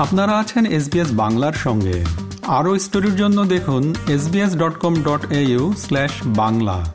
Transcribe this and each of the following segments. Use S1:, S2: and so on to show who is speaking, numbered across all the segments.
S1: আপনারা আছেন এসবিএস বাংলার সঙ্গে। আরও স্টোরির জন্য দেখুন SBS dot com dot AU slash Bangla.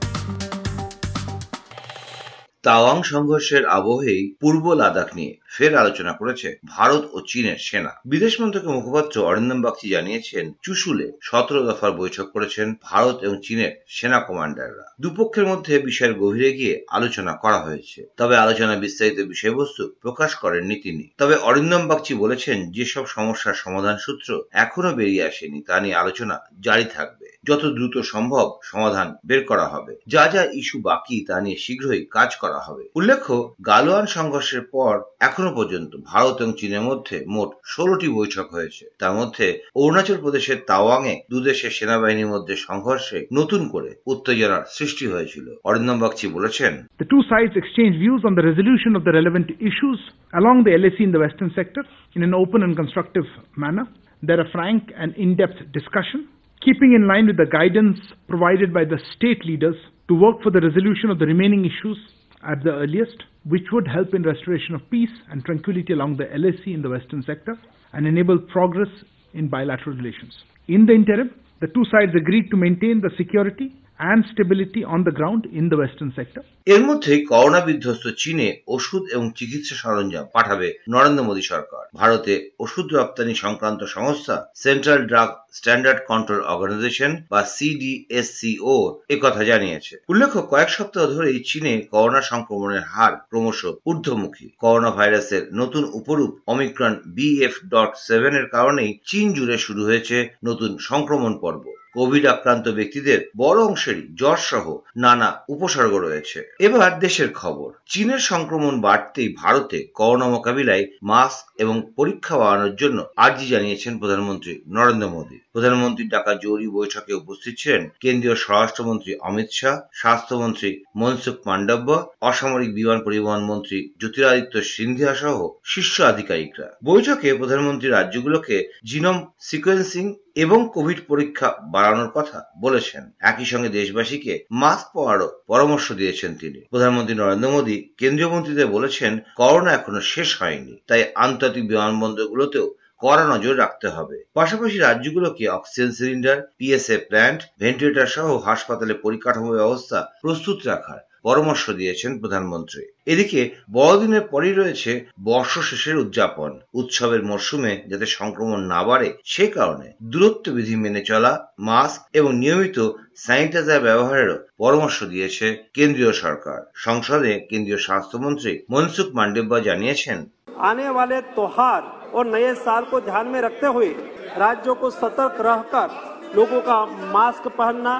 S2: Tawang সংঘর্ষের আবহেই পূর্ব লাদাখ নিয়ে ফের আলোচনা করেছে ভারত ও চীনের সেনা। বিদেশ মন্ত্রকের মুখপাত্র অরিন্দম বাগচি জানিয়েছেন, চুশুলে সতেরো দফার বৈঠক করেছেন ভারত এবং চীনের সেনা কমান্ডাররা। দুপক্ষের মধ্যে বিষয়ের গভীরে গিয়ে আলোচনা করা হয়েছে। তবে আলোচনা বিস্তারিত বিষয়বস্তু প্রকাশ করেননি তিনি। তবে অরিন্দম বাগচি বলেছেন, যেসব সমস্যার সমাধান সূত্র এখনও বেরিয়ে আসেনি তা নিয়ে আলোচনা জারি থাকবে। যত দ্রুত সম্ভব সমাধান বের করা হবে। যা যা ইস্যু বাকি তা নিয়ে শীঘ্রই কাজ করা হবে। উল্লেখ্য, গালোয়ান সংঘর্ষের পর এখনও পর্যন্ত ভারত এবং চীনের মধ্যে মোট ষোলোটি বৈঠক হয়েছে। তার মধ্যে অরুণাচল প্রদেশের তাওয়াংয়ে দুদেশের সেনাবাহিনীর মধ্যে সংঘর্ষে নতুন করে উত্তেজনার সৃষ্টি হয়েছিল। অরিন্দম বাগচি বলেছেন,
S3: The two sides exchanged views on the resolution of the relevant issues along the LAC in the western sector in an open and constructive manner. There are frank and in-depth discussion. Keeping in line with the guidance provided by the state leaders to work for the resolution of the remaining issues at the earliest, which would help in restoration of peace and tranquility along the LAC in the western sector and enable progress in bilateral relations. In the interim, the two sides agreed to maintain the security and stability on the ground in the western sector.
S2: এর মধ্যেই corona বিধ্বস্ত চীনে ওষুধ এবং চিকিৎসা সরঞ্জাম পাঠাবে নরেন্দ্র মোদী সরকার। ভারতে ওষুধ রপ্তানি সংক্রান্ত সংস্থা Central Drug Standard Control Organisation বা সিডিএসসিও কথা জানিয়েছে। উল্লেখ্য, কয়েক সপ্তাহ ধরেই চীনে করোনা সংক্রমণের হার ক্রমশ ঊর্ধ্বমুখী। করোনা ভাইরাসের নতুন উপরূপ অমিক্রন বিএফ ডট সেভেন এর কারণেই চীন জুড়ে শুরু হয়েছে নতুন সংক্রমণ পর্ব। কোভিড আক্রান্ত ব্যক্তিদের বড় অংশেরই জ্বর সহ নানা উপসর্গ রয়েছে। এবার দেশের খবর। চীনের সংক্রমণ বাড়তেই ভারতে করোনা মোকাবিলায় মাস্ক এবং পরীক্ষা বাড়ানোর জন্য আর্জি জানিয়েছেন প্রধানমন্ত্রী নরেন্দ্র মোদী। প্রধানমন্ত্রীর ডাকা জরুরি বৈঠকে উপস্থিত ছিলেন কেন্দ্রীয় স্বরাষ্ট্রমন্ত্রী অমিত শাহ, স্বাস্থ্যমন্ত্রী মনসুখ মান্ডব্য, অসামরিক বিমান পরিবহন মন্ত্রী জ্যোতিরাদিত্য সিন্ধিয়া সহ শীর্ষ আধিকারিকরা। বৈঠকে প্রধানমন্ত্রী রাজ্যগুলোকে জিনোম সিকোয়েন্সিং এবং কোভিড পরীক্ষা বাড়ানোর কথা বলেছেন। একই সঙ্গে দেশবাসীকে মাস্ক পরারও পরামর্শ দিয়েছেন তিনি। প্রধানমন্ত্রী নরেন্দ্র মোদী কেন্দ্রীয় মন্ত্রীদের বলেছেন, করোনা এখনও শেষ হয়নি, তাই আন্তর্জাতিক বিমানবন্দরগুলোতেও কড়া নজর রাখতে হবে। পাশাপাশি রাজ্যগুলোকে oxygen cylinder, PSA plant, ventilator সহ হাসপাতালে পরিকাঠামো ব্যবস্থা প্রস্তুত রাখার পরামর্শ দিয়েছেন প্রধানমন্ত্রী এদিকে বড়দিনের পরই রয়েছে বর্ষ শেষের উদযাপন উৎসবের মরশুমে যাতে সংক্রমণ না বাড়ে সে কারণে দূরত্ব বিধি মেনে চলা মাস্ক এবং নিয়মিত স্যানিটাইজার ব্যবহারেরও পরামর্শ দিয়েছে কেন্দ্রীয় সরকার সংসদে কেন্দ্রীয় স্বাস্থ্যমন্ত্রী মনসুখ মান্ডব্য জানিয়েছেন
S4: आने वाले त्योहार और नए साल को ध्यान में रखते हुए राज्यों को सतर्क रहकर लोगों का मास्क पहनना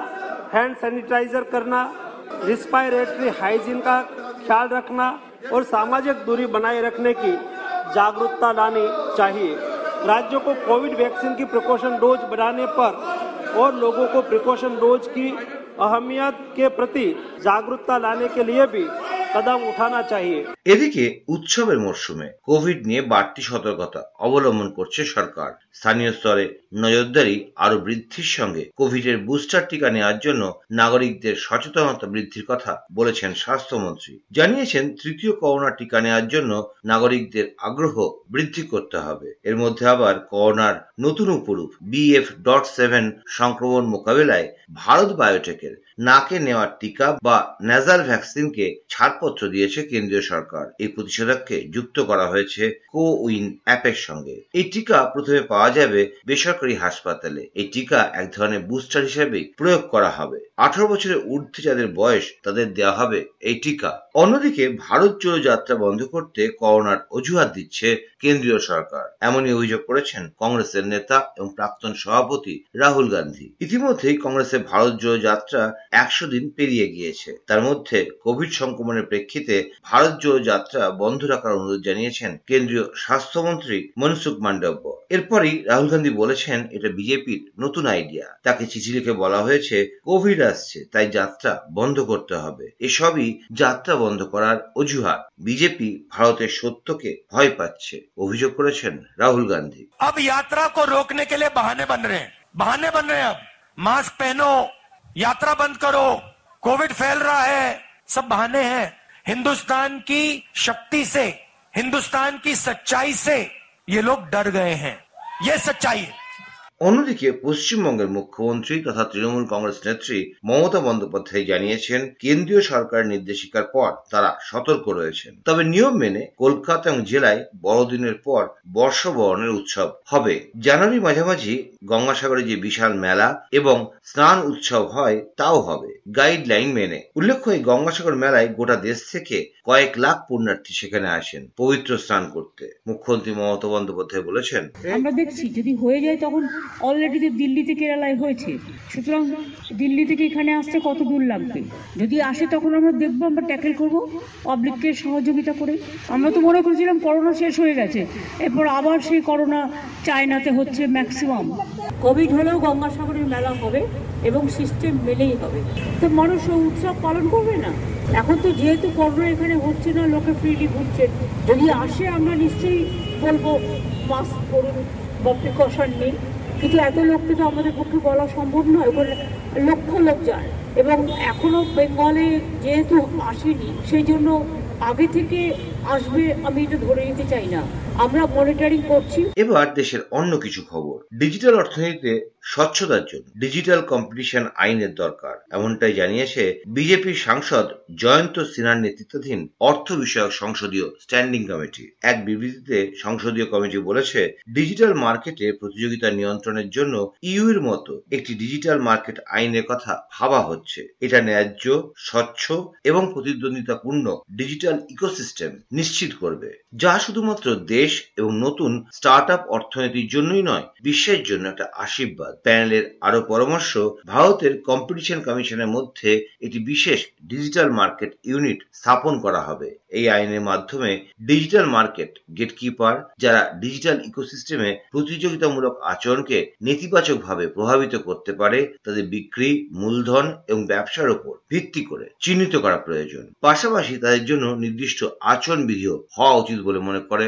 S4: हैंड सैनिटाइजर करना रिस्पायरेटरी हाइजीन का ख्याल रखना और सामाजिक दूरी बनाए रखने की जागरूकता लानी चाहिए। राज्यों को कोविड वैक्सीन की प्रिकॉशन डोज बढ़ाने पर और लोगों को प्रिकॉशन डोज की अहमियत के प्रति जागरूकता लाने के लिए भी কদম উঠানা চাই।
S2: এদিকে উৎসবের মরশুমে কোভিড নিয়ে বাড়তি সতর্কতা অবলম্বন করছে সরকার। স্থানীয় স্তরে নজরদারি আরও বৃদ্ধির সঙ্গে কোভিডের বুস্টার টিকা নেওয়ার জন্য নাগরিকদের সচেতনতা বৃদ্ধির কথা বলেছেন স্বাস্থ্যমন্ত্রী। জানিয়েছেন, তৃতীয় করোনা টিকা নেওয়ার জন্য নাগরিকদের আগ্রহ বৃদ্ধি করতে হবে। এর মধ্যে আবার করোনার নতুন উপরূপ বিএফ ডট সেভেন সংক্রমণ মোকাবেলায় ভারত বায়োটেকের নাকে নেওয়া টিকা বা নেজাল ভ্যাকসিনকে ছাড় ছাড়পত্র দিয়েছে কেন্দ্রীয় সরকার। এই প্রতিষেধককে যুক্ত করা হয়েছে কো উইন অ্যাপের সঙ্গে। এই টিকা প্রথমে পাওয়া যাবে বেসরকারি হাসপাতালে। এই টিকা এক ধরনের বুস্টার হিসেবে প্রয়োগ করা হবে। আঠারো বছরের ঊর্ধ্বে যাদের বয়স, তাদের দেওয়া হবে এই টিকা। অন্যদিকে ভারত জোড়ো যাত্রা বন্ধ করতে করোনার অজুহাত দিচ্ছে কেন্দ্রীয় সরকার। এমনই অভিযোগ করেছেন কংগ্রেসের নেতা এবং প্রাক্তন সভাপতি রাহুল গান্ধী। ইতিমধ্যেই কংগ্রেসের ভারত জোড়ো যাত্রা একশো দিন পেরিয়ে গিয়েছে। তার মধ্যে কোভিড সংক্রমণের প্রেক্ষিতে ভারত জোড়ো যাত্রা বন্ধ রাখার অনুরোধ জানিয়েছেন কেন্দ্রীয় স্বাস্থ্যমন্ত্রী মনসুখ মান্ডব্য এরপরই রাহুল গান্ধী বলেছেন এটা বিজেপির নতুন আইডিয়া তাকে চিঠি লিখে বলা হয়েছে কোভিড আসছে তাই যাত্রা বন্ধ করতে হবে এসবই যাত্রা বন্ধ করার অজুহাত বিজেপি ভারতের সত্যকে ভয় পাচ্ছে অভিযোগ করেছেন রাহুল গান্ধী
S5: अब यात्रा को रोकने के लिए बहाने बन रहे हैं बहाने बन रहे हैं अब मास्क पहनो यात्रा बंद करो कोविड फैल रहा है सब बहाने हैं हिंदुस्तान की शक्ति से हिंदुस्तान की सच्चाई से ये लोग डर गए हैं ये सच्चाई है
S2: অন্যদিকে পশ্চিমবঙ্গের মুখ্যমন্ত্রী তথা তৃণমূল কংগ্রেস নেত্রী মমতা বন্দ্যোপাধ্যায় জানিয়েছেন কেন্দ্রীয় সরকারের নির্দেশিকার পর তারা সতর্ক রয়েছেন তবে নিয়ম মেনে কলকাতা এবং জেলায় বড়দিনের পর বর্ষবরণের উৎসব হবে জানুয়ারি মাঝামাঝি গঙ্গাসাগরে যে বিশাল মেলা এবং স্নান উৎসব হয়, তাও হবে। গাইডলাইন মেনে। উল্লেখ্য, এই গঙ্গাসাগর মেলায় গোটা দেশ থেকে কয়েক লাখ পুণ্যার্থী সেখানে আসেন পবিত্র স্নান করতে। মুখ্যমন্ত্রী মমতা বন্দ্যোপাধ্যায় বলেছেন,
S6: আমরা দেখছি, যদি হয়ে যায় তখন অলরেডি দিল্লিতে কেরালায় হয়েছে। সুতরাং দিল্লি থেকে এখানে আসতে কত দূর লাগবে? যদি আসে তখন আমরা দেখব, আমরা ট্যাকেল করব পাবলিককে সহযোগিতা করে। আমরা তো মনে করেছিলাম করোনা শেষ হয়ে গেছে। এরপর আবার সেই করোনা চায়নাতে হচ্ছে ম্যাক্সিমাম কোভিড হলেও গঙ্গাসাগরের মেলা হবে এবং সিস্টেম মেলেই হবে। তো মানুষ উৎসব পালন করবে না? এখন তো যেহেতু করোনা এখানে হচ্ছে না, লোকে ফ্রিলি ঘুরছে। যদি আসে, আমরা নিশ্চয়ই বলব মাস্ক পরুন, বা প্রিকশন নিন। কিন্তু এত লোককে তো আমাদের পক্ষে বলা সম্ভব নয়, ওখানে লক্ষ লোক যায়। এবং এখনও বেঙ্গলে যেহেতু আসেনি, সেই জন্য আগে থেকে আসবে, আমি এটা ধরে নিতে চাই না। আমরা মনিটরিং করছি।
S2: এবার দেশের অন্য কিছু খবর। ডিজিটাল অর্থনীতিতে স্বচ্ছতার জন্য ডিজিটাল কম্পিটিশন আইনের দরকার। এমনটাই জানিয়েছে বিজেপির সাংসদ জয়ন্ত সিনহার নেতৃত্বাধীন অর্থ বিষয়ক সংসদীয় স্ট্যান্ডিং কমিটি এক বিবৃতিতে সংসদীয় কমিটি বলেছে ডিজিটাল মার্কেটে প্রতিযোগিতা নিয়ন্ত্রণের জন্য ইউ এর মতো একটি ডিজিটাল মার্কেট আইনের কথা ভাবা হচ্ছে। এটা ন্যায্য, স্বচ্ছ এবং প্রতিদ্বন্দ্বিতাপূর্ণ ডিজিটাল ইকোসিস্টেম নিশ্চিত করবে। যা শুধুমাত্র দেশ এবং নতুন স্টার্ট আপ অর্থনীতির জন্যই নয়, বিশ্বের জন্য একটা আশীর্বাদ। প্যানেলের আরও পরামর্শ, ভারতের কম্পিটিশন কমিশনের মধ্যে একটি বিশেষ ডিজিটাল মার্কেট ইউনিট স্থাপন করা হবে। এই আইনের মাধ্যমে ডিজিটাল মার্কেট গেটকিপার যারা ডিজিটাল ইকোসিস্টেমে প্রতিযোগিতামূলক আচরণকে নেতিবাচকভাবে প্রভাবিত করতে পারে, তাদের বিক্রি, মূলধন এবং ব্যবসার উপর ভিত্তি করে চিহ্নিত করা প্রয়োজন। পাশাপাশি তাদের জন্য নির্দিষ্ট আচরণ বিধিও হওয়া উচিত বলে মনে করে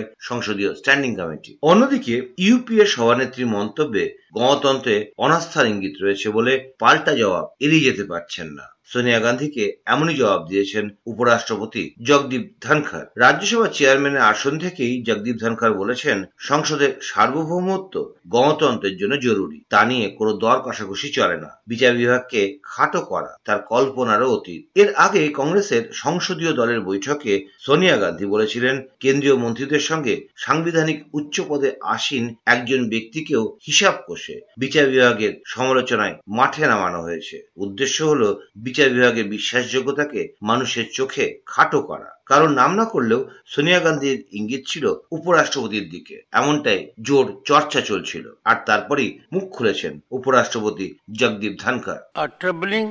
S2: সংসদীয় স্ট্যান্ডিং কমিটি অন্যদিকে ইউপিএ সভানেত্রী মন্তব্যে গণতন্ত্রে অনাস্থার ইঙ্গিত রয়েছে বলে পাল্টা জবাব এড়িয়ে যেতে পারছেন না। সোনিয়া গান্ধীকে এমনই জবাব দিয়েছেন উপরাষ্ট্রপতি জগদীপ ধনখড়। রাজ্যসভা চেয়ারম্যানের আসন থেকেই জগদীপ ধনখড় বলেছেন সংসদের সার্বভৌমত্ব গণতন্ত্রের জন্য জরুরি। তা নিয়ে কোনো দর কষাকষি চলে না। বিচার বিভাগকে খাটো করা তার কল্পনারও অতীত। এর আগে কংগ্রেসের সংসদীয় দলের বৈঠকে সোনিয়া গান্ধী বলেছিলেন, কেন্দ্রীয় মন্ত্রীদের সঙ্গে সাংবিধানিক উচ্চ পদে আসীন একজন ব্যক্তিকেও হিসাব কষে বিচার বিভাগের সমালোচনায় মাঠে নামানো হয়েছে। উদ্দেশ্য হলো বিচার বিভাগের বিশ্বাসযোগ্যতাকে মানুষের চোখে খাটো করা। কারণ নাম না করলেও সোনিয়া গান্ধীর ইঙ্গিত ছিল উপরাষ্ট্রপতির দিকে। এমনটাই জোর চর্চা চলছিল। আর তারপরেই মুখ খুলেছেন উপরাষ্ট্রপতি Jagdeep
S7: A troubling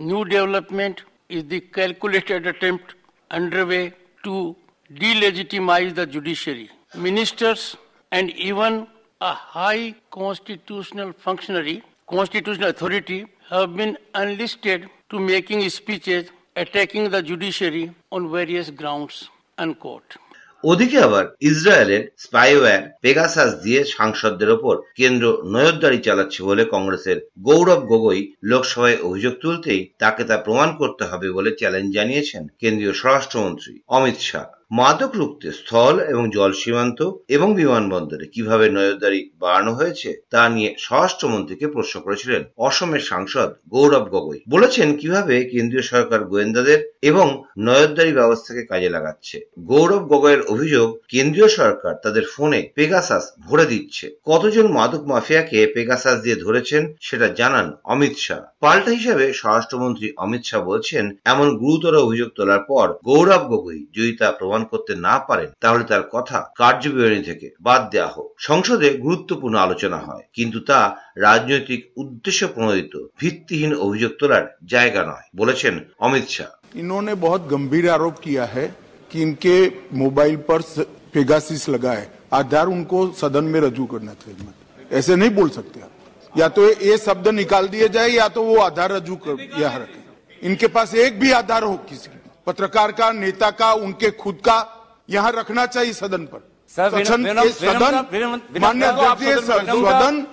S7: new development is the calculated attempt underway to delegitimize the judiciary. Ministers and even a high constitutional functionary, constitutional authority have been enlisted to making speeches attacking the judiciary on various grounds. Unquote.
S2: ওদিকে আবার ইসরায়েলের spyware Pegasus দিয়ে সাংসদদের ওপর কেন্দ্র নজরদারি চালাচ্ছে বলে কংগ্রেসের গৌরব গগৈ লোকসভায় অভিযোগ তুলতেই তাকে তা প্রমাণ করতে হবে বলে চ্যালেঞ্জ জানিয়েছেন কেন্দ্রীয় স্বরাষ্ট্রমন্ত্রী অমিত শাহ মাদক রুখতে স্থল এবং জল সীমান্ত এবং বিমানবন্দরে কীভাবে নজরদারি বাড়ানো হয়েছে তা নিয়ে স্বরাষ্ট্রমন্ত্রীকে প্রশ্ন করেছিলেন। অসমের সাংসদ গৌরব গগৈ বলেছেন কীভাবে কেন্দ্রীয় সরকার গোয়েন্দাদের এবং নজরদারি ব্যবস্থাকে কাজে লাগাচ্ছে। গৌরব গগৈয়ের অভিযোগ, কেন্দ্রীয় সরকার তাদের ফোনে পেগাসাস ভরে দিচ্ছে। কতজন মাদক মাফিয়াকে পেগাসাস দিয়ে ধরেছেন সেটা জানান অমিত শাহ। পাল্টা হিসাবে স্বরাষ্ট্রমন্ত্রী অমিত শাহ বলছেন, এমন গুরুতর অভিযোগ তোলার পর গৌরব গগৈ যদি তা প্রমাণ করতে না পারেন তাহলে তার কথা কার্যবিবরণী থেকে বাদ দেওয়া হোক সংসদে গুরুত্বপূর্ণ আলোচনা হয় কিন্তু তা রাজনৈতিক উদ্দেশ্য প্রণোদিত ভিত্তিহীন অভিযোগ তোলার জায়গা নয় বলেছেন অমিত শাহ
S8: इन्होंने बहुत गंभीर आरोप किया है कि इनके मोबाइल पर पेगासिस लगा है आधार उनको सदन में रजू करना चाहिए ऐसे नहीं बोल सकते आप या तो ये शब्द निकाल दिए जाए या तो वो आधार रजू कर यहाँ रखे इनके पास एक भी आधार हो किसी पत्रकार का नेता का उनके खुद का यहाँ रखना चाहिए सदन पर।
S9: सर,
S8: सदन के मान्य
S9: सदन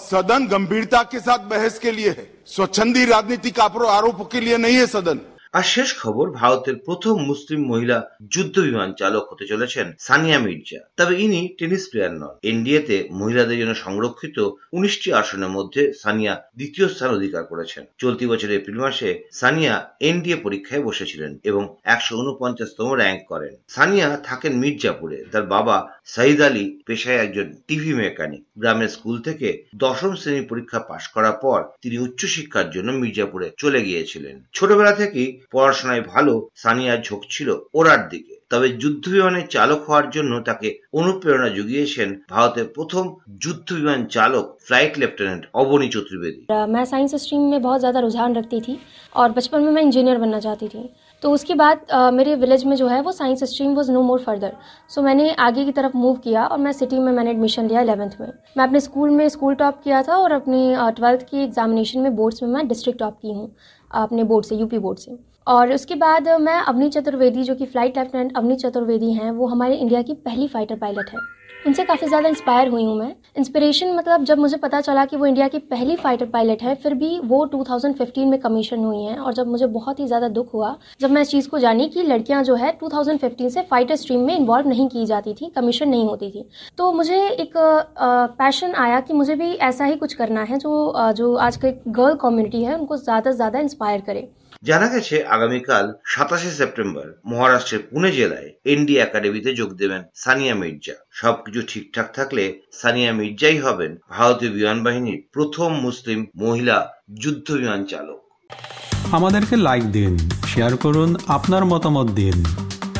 S8: सदन गंभीरता के साथ बहस के लिए है। स्वच्छंदी राजनीतिक आरोप के लिए नहीं है सदन।
S2: আর শেষ খবর, ভারতের প্রথম মুসলিম মহিলা যুদ্ধ বিমান চালক হতে চলেছেন সানিয়া মির্জা। তবে ইনি টেনিস প্লেয়ার নন। এনডিএতে মহিলাদের জন্য সংরক্ষিত উনিশটি আসনের মধ্যে সানিয়া দ্বিতীয় স্থান অধিকার করেছেন। চলতি বছর এপ্রিল মাসে সানিয়া এনডিএ পরীক্ষায় বসেছিলেন এবং একশো উনপঞ্চাশতম র্যাঙ্ক করেন। সানিয়া থাকেন মির্জাপুরে। তার বাবা সাইদ আলী পেশায় একজন টিভি মেকানিক। গ্রামের স্কুল থেকে দশম শ্রেণি পরীক্ষা পাশ করার পর তিনি উচ্চশিক্ষার জন্য মির্জাপুরে চলে গিয়েছিলেন। ছোটবেলা থেকেই পড়াশোনায় ভালো সানিয়ার ঝোঁক ছিল ওড়ার দিকে তবে যুদ্ধ বিমানের চালক হওয়ার জন্য তাকে অনুপ্রেরণা জুগিয়েছেন ভারতের প্রথম যুদ্ধ বিমান চালক ফ্লাইট লেফটেন্যান্ট অবনী চতুর্বেদী
S9: मैं साइंस स्ट्रीम में बहुत ज़्यादा रुझान रखती थी और बचपन में मैं इंजीनियर बनना चाहती थी तो उसके बाद अ, मेरे विलेज में जो है वो science stream was no more further so मैंने आगे की तरफ मूव किया और मैं सिटी में मैंने एडमिशन लिया इलेवंथ में मैं अपने स्कूल में स्कूल टॉप किया था और अपनी ट्वेल्थ की एग्जामिनेशन में बोर्ड्स में मैं डिस्ट्रिक्ट टॉप की हूँ अपने बोर्ड से यूपी बोर्ड से और उसके बाद मैं अवनी चतुर्वेदी, जो कि फ़्लाइट लेफ्टिनेंट अवनी चतुर्वेदी हैं, वो हमारे इंडिया की पहली फाइटर पायलट है। उनसे काफ़ी ज़्यादा इंस्पायर हुई हूँ मैं। इंस्पिरेशन मतलब जब मुझे पता चला कि वो इंडिया की पहली फाइटर पायलट है, फिर भी वो 2015 में कमीशन हुई हैं और जब मुझे बहुत ही ज़्यादा दुख हुआ, जब मैं इस चीज़ को जानी कि लड़कियाँ जो है 2015 से फाइटर स्ट्रीम में इन्वॉल्व नहीं की जाती थी कमीशन नहीं होती थी। तो मुझे एक पैशन आया कि मुझे भी ऐसा ही कुछ करना है जो जो आज के गर्ल कम्युनिटी है, उनको ज़्यादा से ज़्यादा इंस्पायर करे।
S2: জানা গেছে, আগামীকাল সাতাশে সেপ্টেম্বর মহারাষ্ট্রের পুনে জেলায় এনডি একাডেমিতে যোগ দেবেন সানিয়া মির্জা। সবকিছু ঠিকঠাক থাকলে সানিয়া মির্জাই হবেন ভারতীয় বিমান বাহিনীর প্রথম মুসলিম মহিলা যুদ্ধ বিমান চালক।
S1: আমাদেরকে লাইক দিন শেয়ার করুন, আপনার মতামত দিন।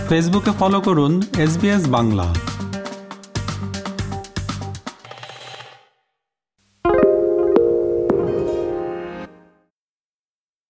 S1: ফেসবুকে ফলো করুন এস বাংলা